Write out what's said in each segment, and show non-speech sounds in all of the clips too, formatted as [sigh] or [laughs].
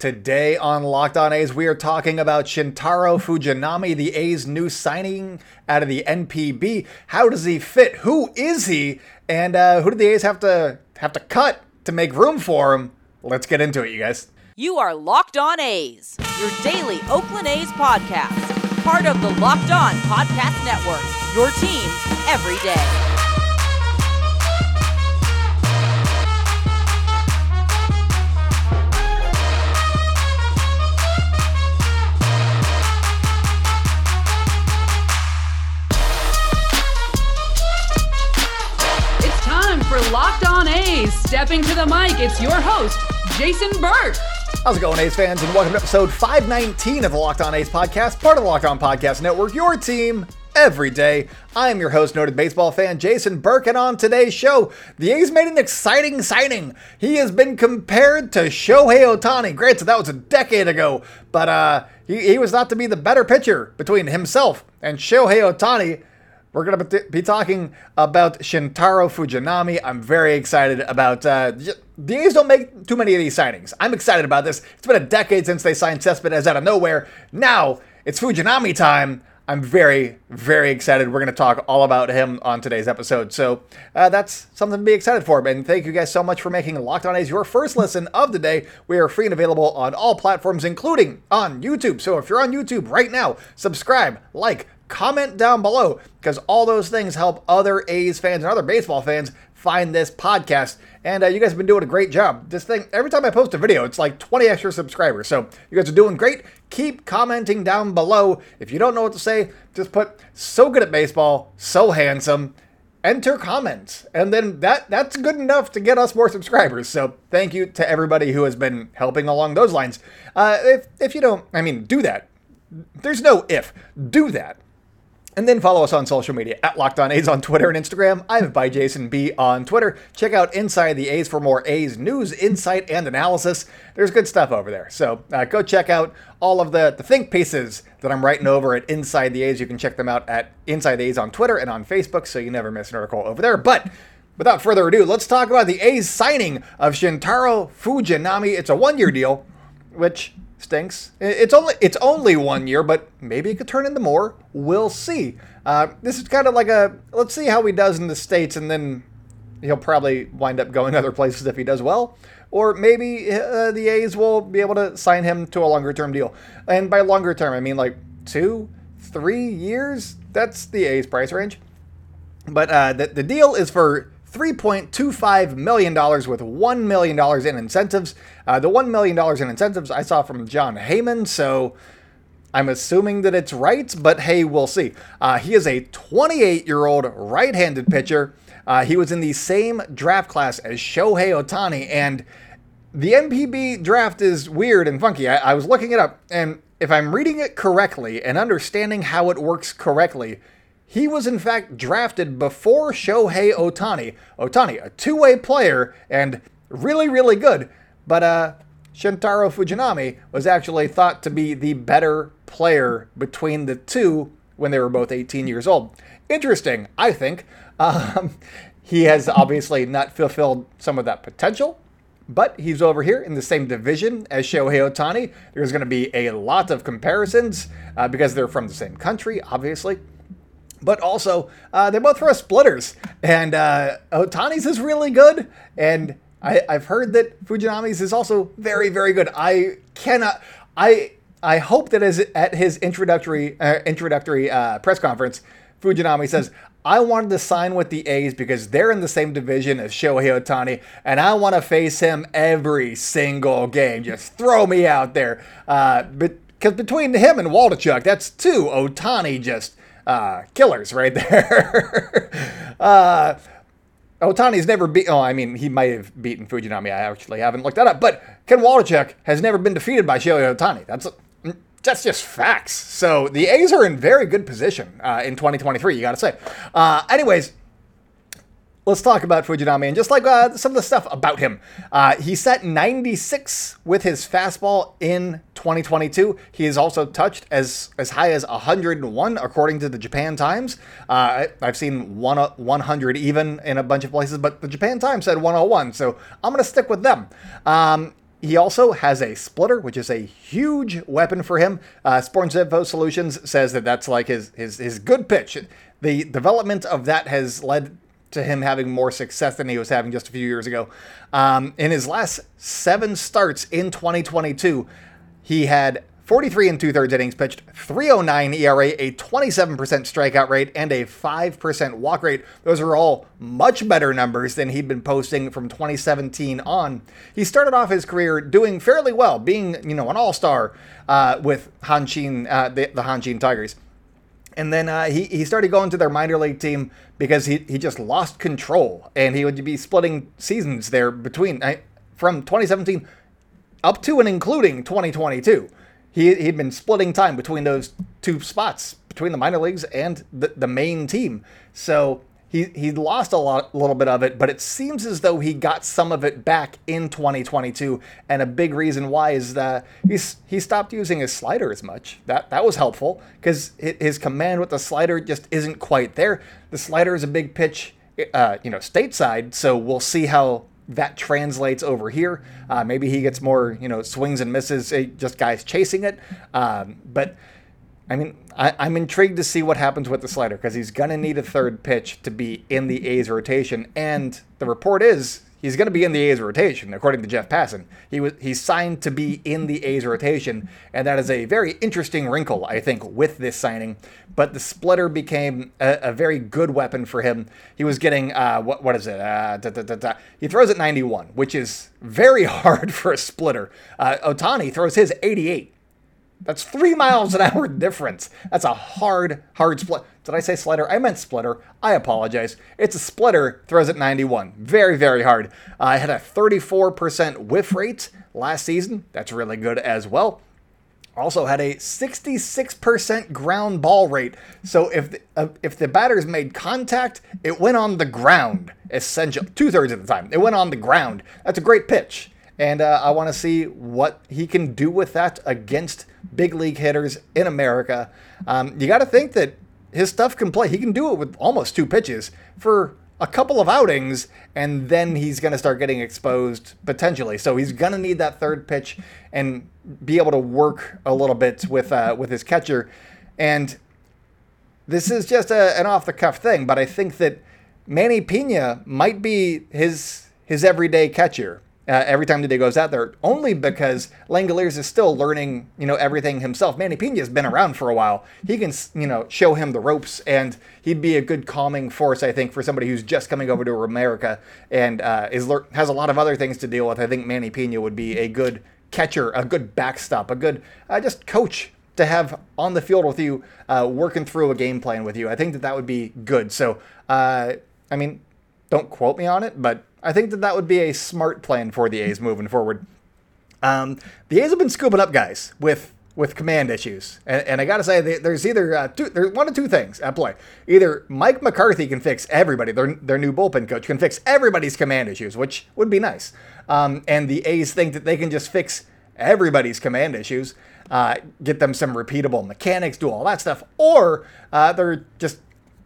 Today on Locked On A's, we are talking about Shintaro Fujinami, the A's new signing out of the NPB. How does he fit? Who is he? And uh, who did the A's have to have to cut to make room for him? Let's get into it, you guys. You are Locked On A's, your daily Oakland A's podcast, part of the Locked On Podcast Network. Your team every day. Stepping to the mic, it's your host, Jason Burke. How's it going, A's fans? And welcome to episode 519 of the Locked On A's podcast, part of the Locked On Podcast Network, your team every day. I am your host, noted baseball fan Jason Burke, and on today's show, the A's made an exciting signing. He has been compared to Shohei Ohtani. Granted, that was a decade ago, but uh, he, he was thought to be the better pitcher between himself and Shohei Ohtani. We're going to be talking about Shintaro Fujinami. I'm very excited about. Uh, the A's don't make too many of these signings. I'm excited about this. It's been a decade since they signed Cespedes out of nowhere. Now it's Fujinami time. I'm very, very excited. We're going to talk all about him on today's episode. So uh, that's something to be excited for. And thank you guys so much for making Locked On A's your first listen of the day. We are free and available on all platforms, including on YouTube. So if you're on YouTube right now, subscribe, like, comment down below because all those things help other A's fans and other baseball fans find this podcast. And uh, you guys have been doing a great job. This thing, every time I post a video, it's like 20 extra subscribers. So you guys are doing great. Keep commenting down below. If you don't know what to say, just put so good at baseball, so handsome. Enter comments, and then that that's good enough to get us more subscribers. So thank you to everybody who has been helping along those lines. Uh, if if you don't, I mean, do that. There's no if. Do that and then follow us on social media at Locked On A's on Twitter and Instagram. I'm by Jason B on Twitter. Check out Inside the A's for more A's news, insight, and analysis. There's good stuff over there. So uh, go check out all of the, the think pieces that I'm writing over at Inside the A's. You can check them out at Inside the A's on Twitter and on Facebook, so you never miss an article over there. But without further ado, let's talk about the A's signing of Shintaro Fujinami. It's a one year deal, which stinks. It's only it's only one year, but maybe it could turn into more. We'll see. Uh, this is kind of like a let's see how he does in the states, and then he'll probably wind up going [laughs] other places if he does well. Or maybe uh, the A's will be able to sign him to a longer term deal. And by longer term, I mean like two, three years. That's the A's price range. But uh, the, the deal is for $3.25 million with $1 million in incentives. Uh, the $1 million in incentives I saw from Jon Heyman, so I'm assuming that it's right, but hey, we'll see. Uh, he is a 28 year old right handed pitcher. Uh, he was in the same draft class as Shohei Ohtani, and the NPB draft is weird and funky. I, I was looking it up, and if I'm reading it correctly and understanding how it works correctly, he was in fact drafted before Shohei Ohtani. Ohtani, a two-way player and really, really good. But uh, Shintaro Fujinami was actually thought to be the better player between the two when they were both 18 years old. Interesting, I think. [laughs] Um, he has obviously not fulfilled some of that potential, but he's over here in the same division as Shohei Ohtani. There's going to be a lot of comparisons uh, because they're from the same country, obviously but also uh, they both throw splitters, and uh, Ohtani's is really good, and I, have heard that Fujinami's is also very, very good. I cannot, I, I hope that as at his introductory uh, introductory uh, press conference, Fujinami says, "I wanted to sign with the A's because they're in the same division as Shohei Ohtani, and I want to face him every single game. Just throw me out there." Uh, because between him and Waldichuk, that's two Ohtani just uh, killers right [laughs] there. uh, Ohtani's never beat. Oh, I mean, he might have beaten Fujinami. I actually haven't looked that up. But Ken Waldichuk has never been defeated by Shohei Ohtani. That's that's just facts. So the A's are in very good position uh, in 2023. You got to say. Uh, anyways, let's talk about Fujinami and just like uh, some of the stuff about him. Uh, he set 96 with his fastball in 2022. He is also touched as as high as 101 according to the Japan Times. Uh, I've seen one, 100 even in a bunch of places, but the Japan Times said 101, so I'm gonna stick with them. Um, he also has a splitter, which is a huge weapon for him. Uh, Sports Info Solutions says that that's like his, his, his good pitch. The development of that has led to him having more success than he was having just a few years ago. Um, in his last seven starts in 2022, he had 43 and two thirds innings pitched, 309 ERA, a 27% strikeout rate, and a 5% walk rate. Those are all much better numbers than he'd been posting from 2017 on. He started off his career doing fairly well, being, you know, an all star uh, with Hanshin, uh, the, the Tigers. And then uh, he, he started going to their minor league team because he, he just lost control and he would be splitting seasons there between from 2017 up to and including 2022 he he'd been splitting time between those two spots between the minor leagues and the, the main team. So he he lost a lot little bit of it, but it seems as though he got some of it back in 2022. And a big reason why is that he's he stopped using his slider as much. That that was helpful because his command with the slider just isn't quite there. The slider is a big pitch, uh, you know, stateside. So we'll see how that translates over here. Uh, maybe he gets more, you know, swings and misses, eh, just guys chasing it. Um, but I mean, I, am intrigued to see what happens with the slider because he's going to need a third pitch to be in the A's rotation. And the report is he's going to be in the A's rotation, according to Jeff Passan. He was he's signed to be in the A's rotation, and that is a very interesting wrinkle, I think, with this signing. But the splitter became a, a very good weapon for him. He was getting uh, what what is it? Uh, da, da, da, he throws at 91, which is very [laughs] hard for a splitter. Uh, Ohtani throws his 88. That's three miles an hour difference. That's a hard, hard split. Did I say slider? I meant splitter. I apologize. It's a splitter, throws at 91. Very, very hard. Uh, I had a 34% whiff rate last season. That's really good as well. Also had a 66% ground ball rate. So if the, uh, if the batters made contact, it went on the ground. Essential two thirds of the time, it went on the ground. That's a great pitch and uh, I want to see what he can do with that against big league hitters in America. Um, you got to think that his stuff can play. He can do it with almost two pitches for a couple of outings, and then he's going to start getting exposed potentially. So he's going to need that third pitch and be able to work a little bit with uh, with his catcher. And this is just a, an off the cuff thing, but I think that Manny Piña might be his his everyday catcher uh, every time the day goes out there, only because Langeliers is still learning, you know, everything himself. Manny Piña's been around for a while. He can, you know, show him the ropes, and he'd be a good calming force, I think, for somebody who's just coming over to America and uh, is has a lot of other things to deal with. I think Manny Piña would be a good catcher, a good backstop, a good uh, just coach to have on the field with you, uh, working through a game plan with you. I think that that would be good. So, uh, I mean, don't quote me on it, but I think that that would be a smart plan for the A's moving forward. Um, the A's have been scooping up guys with with command issues, and, and I got to say, there's either uh, two, there's one of two things at play. Either Mike McCarthy can fix everybody, their their new bullpen coach can fix everybody's command issues, which would be nice. Um, and the A's think that they can just fix everybody's command issues, uh, get them some repeatable mechanics, do all that stuff, or uh, they're just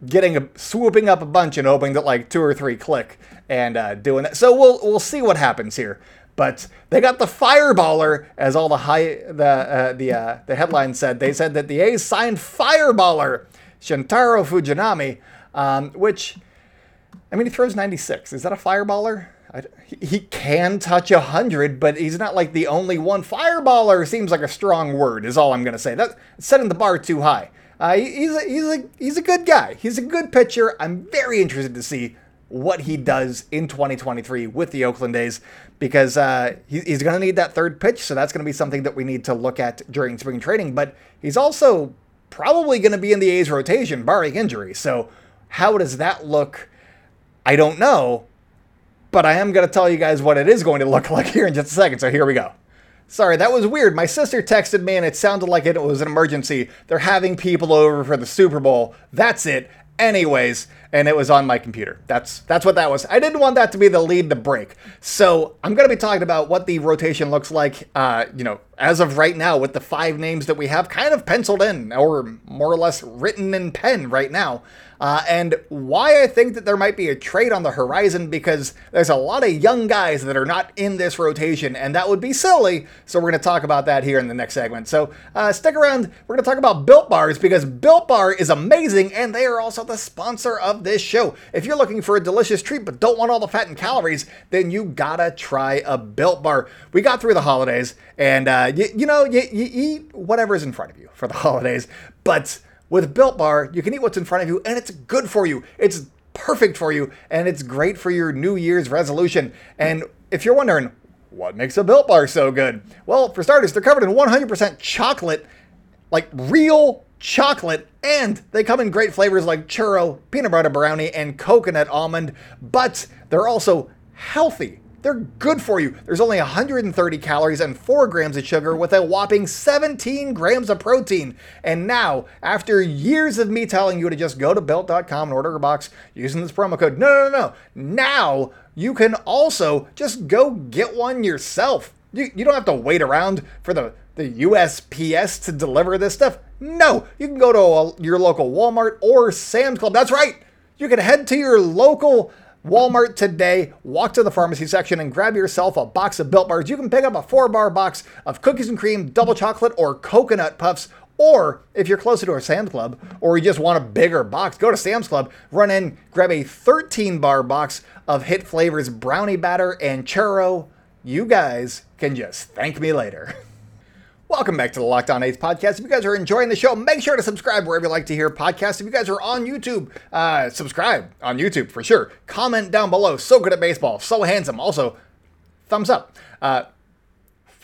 getting a swooping up a bunch and hoping that like two or three click and uh, doing that. So we'll we'll see what happens here. But they got the fireballer, as all the high the uh, the uh, the headline said. They said that the A's signed fireballer Shintaro Fujinami, um, which I mean he throws 96. Is that a fireballer? I, he can touch a hundred, but he's not like the only one. Fireballer seems like a strong word. Is all I'm gonna say. That setting the bar too high. Uh, he's a, he's a he's a good guy. He's a good pitcher. I'm very interested to see what he does in 2023 with the Oakland A's because uh, he, he's going to need that third pitch. So that's going to be something that we need to look at during spring training. But he's also probably going to be in the A's rotation, barring injury. So how does that look? I don't know. But I am going to tell you guys what it is going to look [laughs] like here in just a second. So here we go. Sorry, that was weird. My sister texted me and it sounded like it was an emergency. They're having people over for the Super Bowl. That's it. Anyways, and it was on my computer. That's that's what that was. I didn't want that to be the lead to break. So I'm going to be talking about what the rotation looks like. Uh, you know, as of right now, with the five names that we have kind of penciled in, or more or less written in pen right now. Uh, and why I think that there might be a trade on the horizon because there's a lot of young guys that are not in this rotation, and that would be silly. So we're going to talk about that here in the next segment. So uh, stick around. We're going to talk about Built Bars because Built Bar is amazing, and they are also the sponsor of this show. If you're looking for a delicious treat but don't want all the fat and calories, then you gotta try a Built Bar. We got through the holidays, and uh, you, you know, you, you eat whatever's in front of you for the [laughs] holidays, but with Built Bar, you can eat what's in front of you, and it's good for you. It's perfect for you, and it's great for your New Year's resolution. And if you're wondering, what makes a Built Bar so good? Well, for starters, they're covered in 100% chocolate, like real chocolate, and they come in great flavors like churro, peanut butter brownie, and coconut almond, but they're also healthy. They're good for you. There's only 130 calories and 4 grams of sugar with a whopping 17 grams of protein. And now, after years of me telling you to just go to built.com and order a box using this promo code, no, no, no, no. Now, you can also just go get one yourself. You, you don't have to wait around for the, the USPS to deliver this stuff. No, you can go to a, your local Walmart or Sam's Club. That's right. You can head to your local Walmart today, walk to the pharmacy section and grab yourself a box of Built Bars. You can pick up a four bar box of cookies and cream, double chocolate, or coconut puffs. Or if you're closer to a Sam's Club or you just want a bigger box, go to Sam's Club, run in, grab a 13 bar box of hit flavors brownie batter and churro. You guys can just thank me later. [laughs] Welcome back to the Locked On A's podcast. If you guys are enjoying the show, make sure to subscribe wherever you like to hear podcasts. If you guys are on YouTube, uh, subscribe on YouTube for sure. Comment down below. So good at baseball, so handsome. Also, thumbs up. Uh,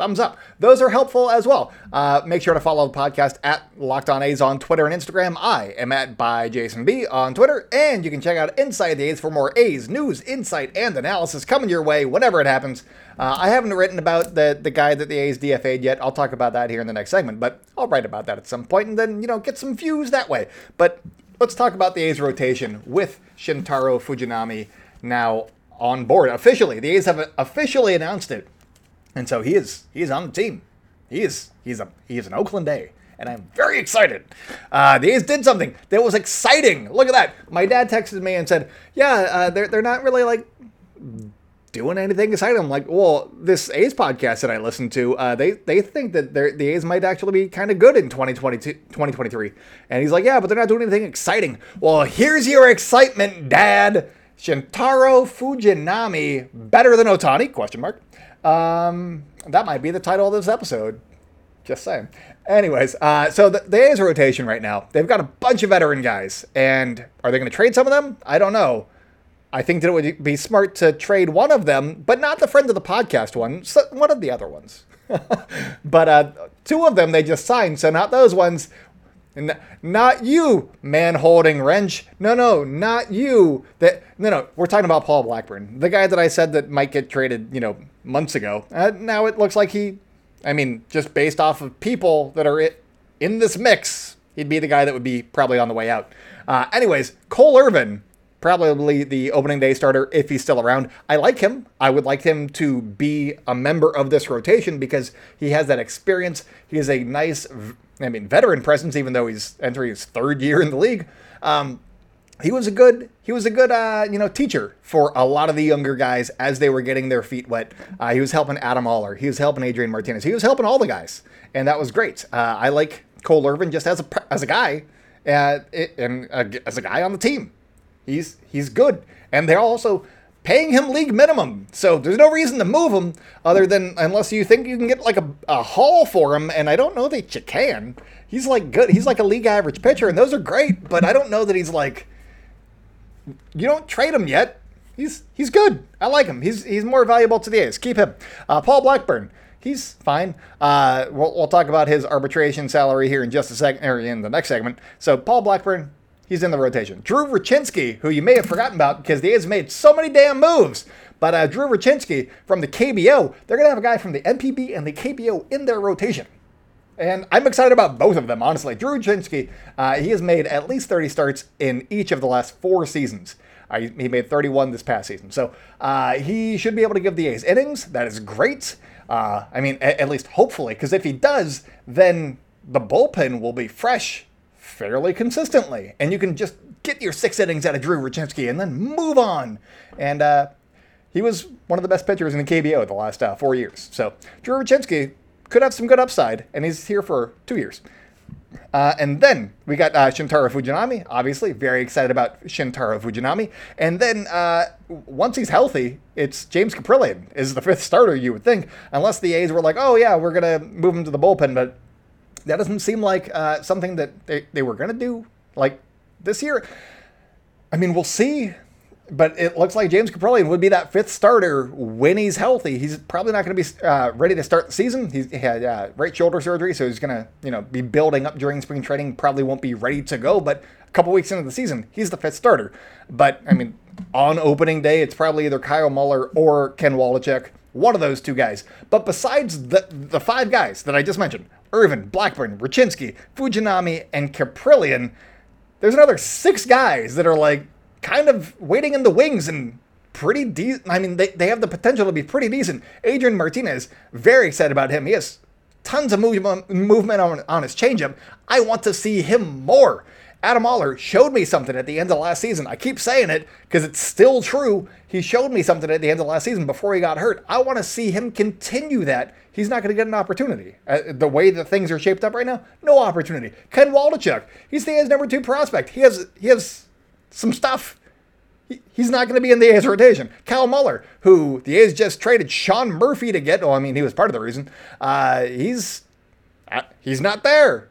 thumbs up. Those are helpful as well. Uh, make sure to follow the podcast at Locked On A's on Twitter and Instagram. I am at by Jason B on Twitter, and you can check out Inside the A's for more A's news, insight, and analysis coming your way whenever it happens. Uh, I haven't written about the the guy that the A's DFA'd yet. I'll talk about that here in the next segment, but I'll write about that at some point, and then you know get some views that way. But let's talk about the A's rotation with Shintaro Fujinami now on board officially. The A's have officially announced it and so he is he is on the team. He is he's a he is an Oakland A, and I'm very excited. Uh, the A's did something that was exciting. Look at that. My dad texted me and said, "Yeah, uh, they're they're not really like." Doing anything exciting? I'm like, well, this A's podcast that I listen to, uh, they they think that the A's might actually be kind of good in 2022, 2023. And he's like, yeah, but they're not doing anything exciting. Well, here's your excitement, Dad. Shintaro Fujinami better than Ohtani? Question mark. Um, that might be the title of this episode. Just saying. Anyways, uh, so the, the A's rotation right now, they've got a bunch of veteran guys. And are they going to trade some of them? I don't know. I think that it would be smart to trade one of them, but not the friend of the podcast one, so one of the other ones. [laughs] but uh, two of them they just signed, so not those ones. N- not you, man holding wrench. No, no, not you. That no, no. We're talking about Paul Blackburn, the guy that I said that might get traded, you know, months ago. Uh, now it looks like he, I mean, just based off of people that are in this mix, he'd be the guy that would be probably on the way out. Uh, anyways, Cole Irvin, probably the opening day starter if he's still around. I like him. I would like him to be a member of this rotation because he has that experience. He is a nice, I mean, veteran presence, even though he's entering his third year in the league. Um, he was a good he was a good uh, you know teacher for a lot of the younger guys as they were getting their feet wet. Uh, he was helping Adam Oller, he was helping Adrian Martinez, he was helping all the guys, and that was great. Uh, I like Cole Irvin just as a as a guy, uh, and uh, as a guy on the team. He's he's good, and they're also paying him league minimum. So there's no reason to move him other than unless you think you can get like a, a haul for him, and I don't know that you can. He's like good. He's like a league average pitcher, and those are great, but I don't know that he's like you don't trade him yet. He's he's good. I like him. He's he's more valuable to the A's. Keep him. Uh, Paul Blackburn. He's fine. Uh, we'll, we'll talk about his arbitration salary here in just a second, or in the next segment. So Paul Blackburn, he's in the rotation. Drew Rucinski, who you may have forgotten about because the A's made so many damn moves. But uh, Drew Rucinski from the KBO, they're going to have a guy from the NPB and the KBO in their rotation. And I'm excited about both of them, honestly. Drew Rucinski, uh, he has made at least 30 starts in each of the last four seasons. Uh, he made 31 this past season. So uh, he should be able to give the A's innings. That is great. Uh, I mean, at, at least hopefully, because if he does, then the bullpen will be fresh fairly consistently. And you can just get your six innings out of Drew Rucinski and then move on. And uh, he was one of the best pitchers in the KBO the last uh, four years. So Drew Rucinski could have some good upside, and he's here for two years. Uh, and then we got uh, Shintaro Fujinami, obviously. Very excited about Shintaro Fujinami. And then uh, once he's healthy, it's James Kaprielian is the fifth starter, you would think. Unless the A's were like, oh, yeah, we're going to move him to the bullpen. But that doesn't seem like uh, something that they, they were going to do like this year. I mean, we'll see but it looks like James Kaprielian would be that fifth starter when he's healthy. He's probably not going to be uh, ready to start the season. He's, he had uh, right shoulder surgery, so he's going to you know be building up during spring training. Probably won't be ready to go, but a couple weeks into the season, he's the fifth starter. But I mean, on opening day, it's probably either Kyle Muller or Ken Waldichuk, one of those two guys. But besides the the five guys that I just mentioned, Irvin, Blackburn, Rucinski, Fujinami, and Kaprielian, there's another six guys that are like kind of waiting in the wings and pretty decent. I mean, they, they have the potential to be pretty decent. Adrian Martinez, very excited about him. He has tons of movement, movement on, on his changeup. I want to see him more. Adam Oller showed me something at the end of last season. I keep saying it because it's still true. He showed me something at the end of last season before he got hurt. I want to see him continue that. He's not going to get an opportunity. Uh, the way that things are shaped up right now, no opportunity. Ken Waldichuk, he's the A's number two prospect. He has he has some stuff. he's not going to be in the A's rotation. Kyle Muller, who the A's just traded Sean Murphy to get. Oh, I mean, he was part of the reason. Uh, he's uh, he's not there.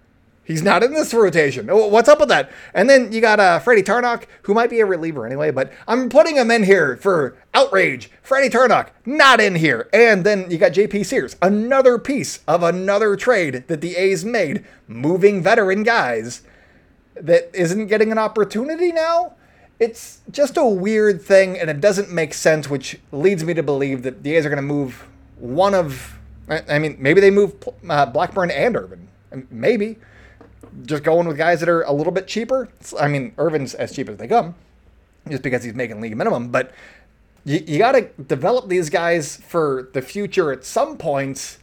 He's not in this rotation. What's up with that? And then you got uh, Freddy Tarnok, who might be a reliever anyway, but I'm putting him in here for outrage. Freddy Tarnok, not in here. And then you got JP Sears, another piece of another trade that the A's made, moving veteran guys that isn't getting an opportunity now. It's just a weird thing, and it doesn't make sense, which leads me to believe that the A's are going to move one of. I mean, maybe they move uh, Blackburn and Irvin. Maybe. Just going with guys that are a little bit cheaper. I mean, Irvin's as cheap as they come, just because he's making league minimum. But you, you got to develop these guys for the future at some point.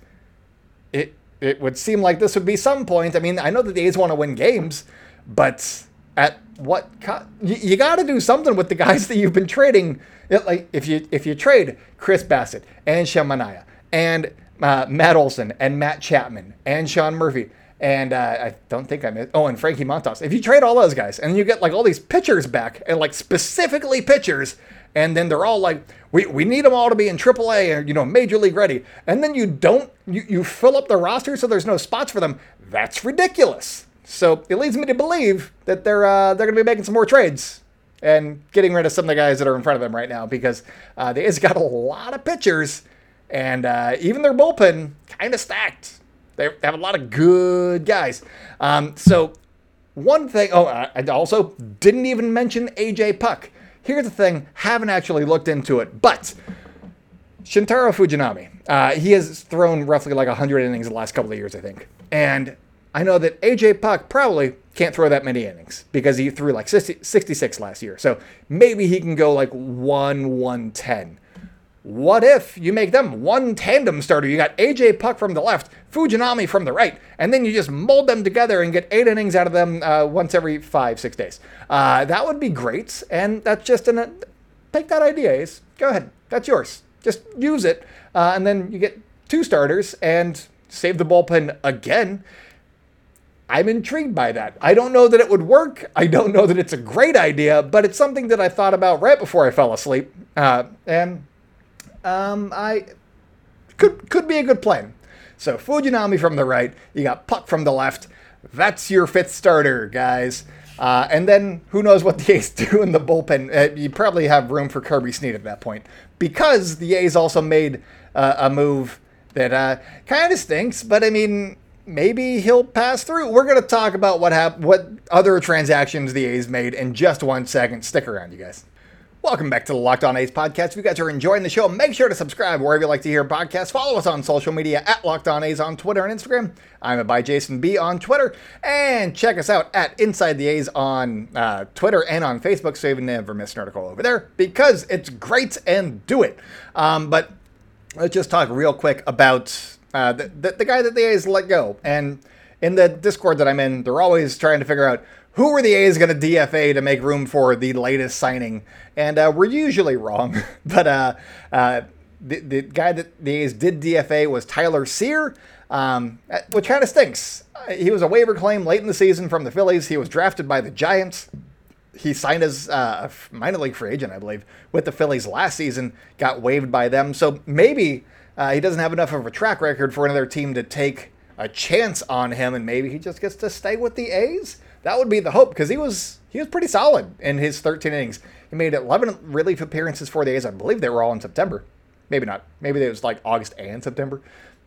It it would seem like this would be some point. I mean, I know that the A's want to win games, but at what co- you, you got to do something with the guys that you've been trading. Like if you if you trade Chris Bassitt and Manaea and uh, Matt Olson and Matt Chapman and Sean Murphy and uh, I don't think I missed. Oh, and Frankie Montas. If you trade all those guys and you get like all these pitchers back and like specifically pitchers, and then they're all like, we, we need them all to be in AAA and you know major league ready, and then you don't you, you fill up the roster so there's no spots for them. That's ridiculous. So it leads me to believe that they're uh, they're going to be making some more trades and getting rid of some of the guys that are in front of them right now because uh, they has got a lot of pitchers and uh, even their bullpen kind of stacked. They have a lot of good guys. Um, so one thing, oh, I also didn't even mention AJ Puk. Here's the thing, haven't actually looked into it, but Shintaro Fujinami, uh, he has thrown roughly like 100 innings the last couple of years, I think. And I know that AJ Puk probably can't throw that many innings because he threw like 60, 66 last year. So maybe he can go like 1 110. What if you make them one tandem starter? You got AJ Puk from the left, Fujinami from the right, and then you just mold them together and get eight innings out of them uh, once every five, six days. Uh, that would be great. And that's just an. Uh, take that idea, Ace. Go ahead. That's yours. Just use it. Uh, and then you get two starters and save the bullpen again. I'm intrigued by that. I don't know that it would work. I don't know that it's a great idea, but it's something that I thought about right before I fell asleep. Uh, and um, I could could be a good plan. So Fujinami from the right, you got Puk from the left. That's your fifth starter, guys. Uh, and then who knows what the [laughs] A's do in the bullpen? Uh, you probably have room for Kirby Snead at that point because the A's also made uh, a move that uh, kind of stinks. But I mean, maybe he'll pass through. We're going to talk about what hap- what other transactions the A's made in just one second. Stick around, you guys. Welcome back to the Locked On A's podcast. If you guys are enjoying the show, make sure to subscribe wherever you like to hear podcasts. Follow us on social media at Locked On A's on Twitter and Instagram. I'm at by Jason B on Twitter. And check us out at Inside the A's on uh, Twitter and on Facebook so you never miss an article over there because it's great and do it. Um, but let's just talk real quick about uh, the, the, the guy that the A's let go. And in the Discord that I'm in, they're always trying to figure out who are the A's going to DFA to make room for the latest signing, and uh, we're usually wrong. [laughs] but uh, uh, the, the guy that the A's did DFA was Tyler Cyr, um, which kind of stinks. He was a waiver claim late in the season from the Phillies. He was drafted by the Giants. He signed as uh, a minor league free agent, I believe, with the Phillies last season. Got waived by them, so maybe uh, he doesn't have enough of a track record for another team to take a chance on him, and maybe he just gets to stay with the A's. That would be the hope because he was he was pretty solid in his 13 innings. He made 11 relief appearances for the A's. I believe they were all in September. Maybe not. Maybe it was like August and September,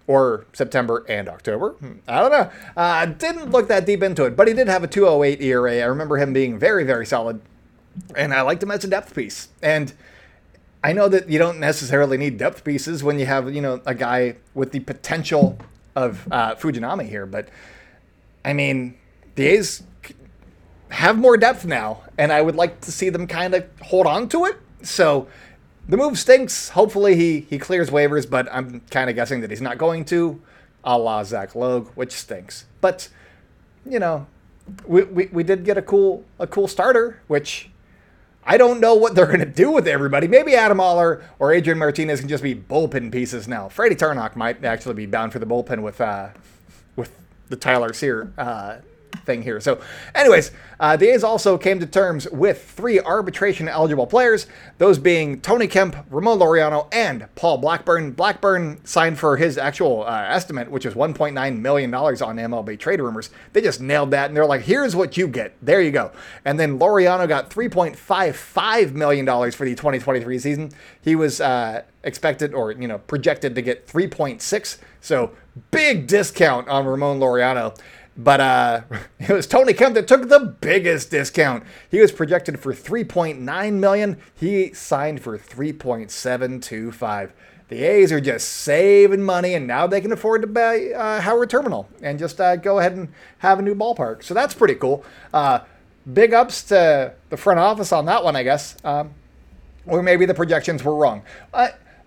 or September and October. Hmm, I don't know. Uh, didn't look that deep into it, but he did have a 208 ERA. I remember him being very very solid, and I liked him as a depth piece. And I know that you don't necessarily need depth pieces when you have you know a guy with the potential of uh, Fujinami here, but I mean the A's have more depth now, and I would like to see them kind of hold on to it. So the move stinks. Hopefully he he clears waivers, but I'm kind of guessing that he's not going to, a la Zach Logue, which stinks. But you know, we, we, we did get a cool a cool starter, which I don't know what they're going to do with everybody. Maybe Adam Oller or Adrian Martinez can just be bullpen pieces now. Freddy Tarnok might actually be bound for the bullpen with uh, with the Tyler Cyr uh, thing here. So, anyways, uh, the A's also came to terms with three arbitration eligible players, those being Tony Kemp, Ramon Laureano, and Paul Blackburn. Blackburn signed for his actual uh, estimate, which is $1.9 million on MLB trade rumors. They just nailed that, and they're like, here's what you get. There you go. And then Laureano got $3.55 million for the 2023 season. He was uh, expected or, you know, projected to get 3.6. So, big discount on Ramon Laureano. But uh, [laughs] it was Tony Kemp that took the biggest discount. He was projected for 3.9 million. He signed for 3.725. The A's are just saving money, and now they can afford to buy uh, Howard Terminal and just uh, go ahead and have a new ballpark. So that's pretty cool. Uh, big ups to the front office on that one, I guess. Um, or maybe the projections were wrong.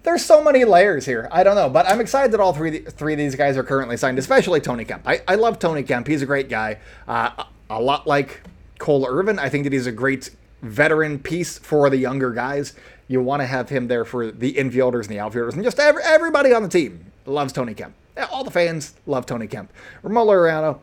There's so many layers here. I don't know, but I'm excited that all three three of these guys are currently signed, especially Tony Kemp. I, I love Tony Kemp. He's a great guy. Uh, a lot like Cole Irvin. I think that he's a great veteran piece for the younger guys. You want to have him there for the infielders and the outfielders, and just every, everybody on the team loves Tony Kemp. All the fans love Tony Kemp. Ramon Laureano,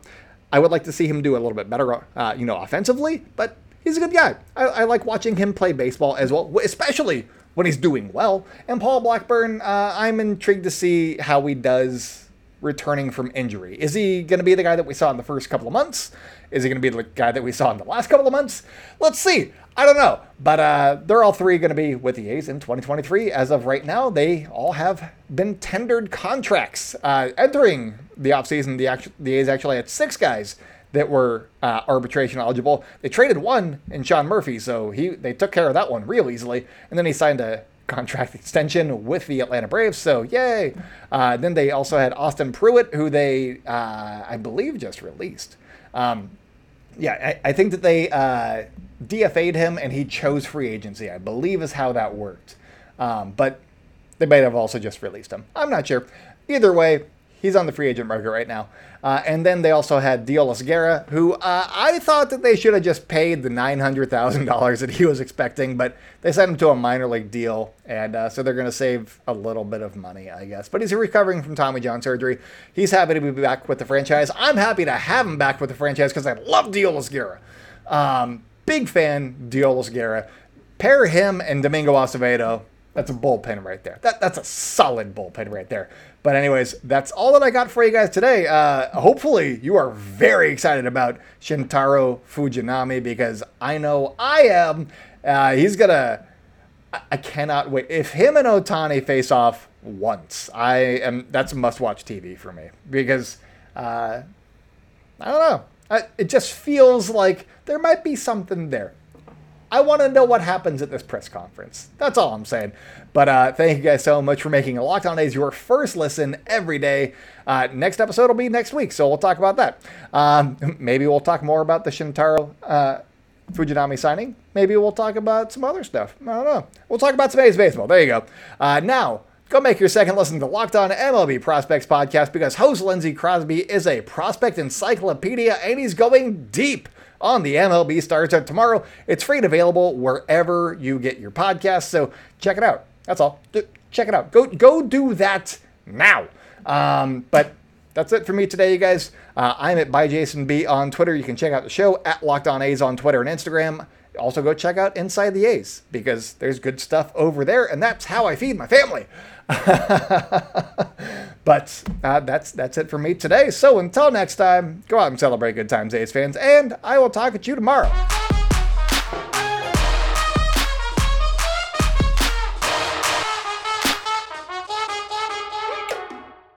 I would like to see him do a little bit better, uh, you know, offensively, but he's a good guy. I, I like watching him play baseball as well, especially when he's doing well. And Paul Blackburn, uh, I'm intrigued to see how he does returning from injury. Is he going to be the guy that we saw in the first couple of months? Is he going to be the guy that we saw in the last couple of months? Let's see. I don't know. But uh, they're all three going to be with the A's in 2023. As of right now, they all have been tendered contracts. Uh, entering the offseason, the, the A's actually had six guys that were uh, arbitration eligible. They traded one in Sean Murphy, so he they took care of that one real easily, and then he signed a [laughs] contract extension with the Atlanta Braves. So yay! Uh, then they also had Austin Pruitt, who they uh, I believe just released. Um, yeah, I, I, think that they uh, DFA'd him and he chose free agency. I believe is how that worked. Um, but they might have also just released him. I'm not sure. Either way, he's on the free agent market right now. Uh, and then they also had Deolis Guerra, who uh, I thought that they should have just paid the $900,000 that he was expecting, but they sent him to a minor league deal, and uh, so they're going to save a little bit of money, I guess. But he's recovering from Tommy John surgery. He's happy to be back with the franchise. I'm happy to have him back with the franchise because I love Deolis Guerra. Um, big fan, Deolis Guerra. Pair him and Domingo Acevedo. That's a bullpen right there. That, that's a solid bullpen right there. But anyways, that's all that I got for you guys today. Uh, hopefully, you are very excited about Shintaro Fujinami because I know I am. Uh, he's gonna. I cannot wait. If him and Ohtani face off once, I am. That's must-watch TV for me because uh, I don't know. I, it just feels like there might be something there. I want to know what happens at this press conference. That's all I'm saying. But uh, thank you guys so much for making Locked On A's your first listen every day. Uh, next episode will be next week, so we'll talk about that. Um, maybe we'll talk more about the Shintaro uh, Fujinami signing. Maybe we'll talk about some other stuff. I don't know. We'll talk about some A's baseball. There you go. Uh, now, Go make your second listen to Locked On MLB Prospects podcast because host Lindsey Crosby is a prospect encyclopedia and he's going deep on the MLB starts out tomorrow. It's free and available wherever you get your podcasts, so check it out. That's all. Check it out. Go go do that now. Um, but that's it for me today, you guys. Uh, I'm at by Jason B on Twitter. You can check out the show at Locked On A's on Twitter and Instagram. Also, go check out Inside the A's because there's good stuff over there, and that's how I feed my family. [laughs] but uh, that's that's it for me today. So until next time, go out and celebrate good times, A's fans, and I will talk at you tomorrow.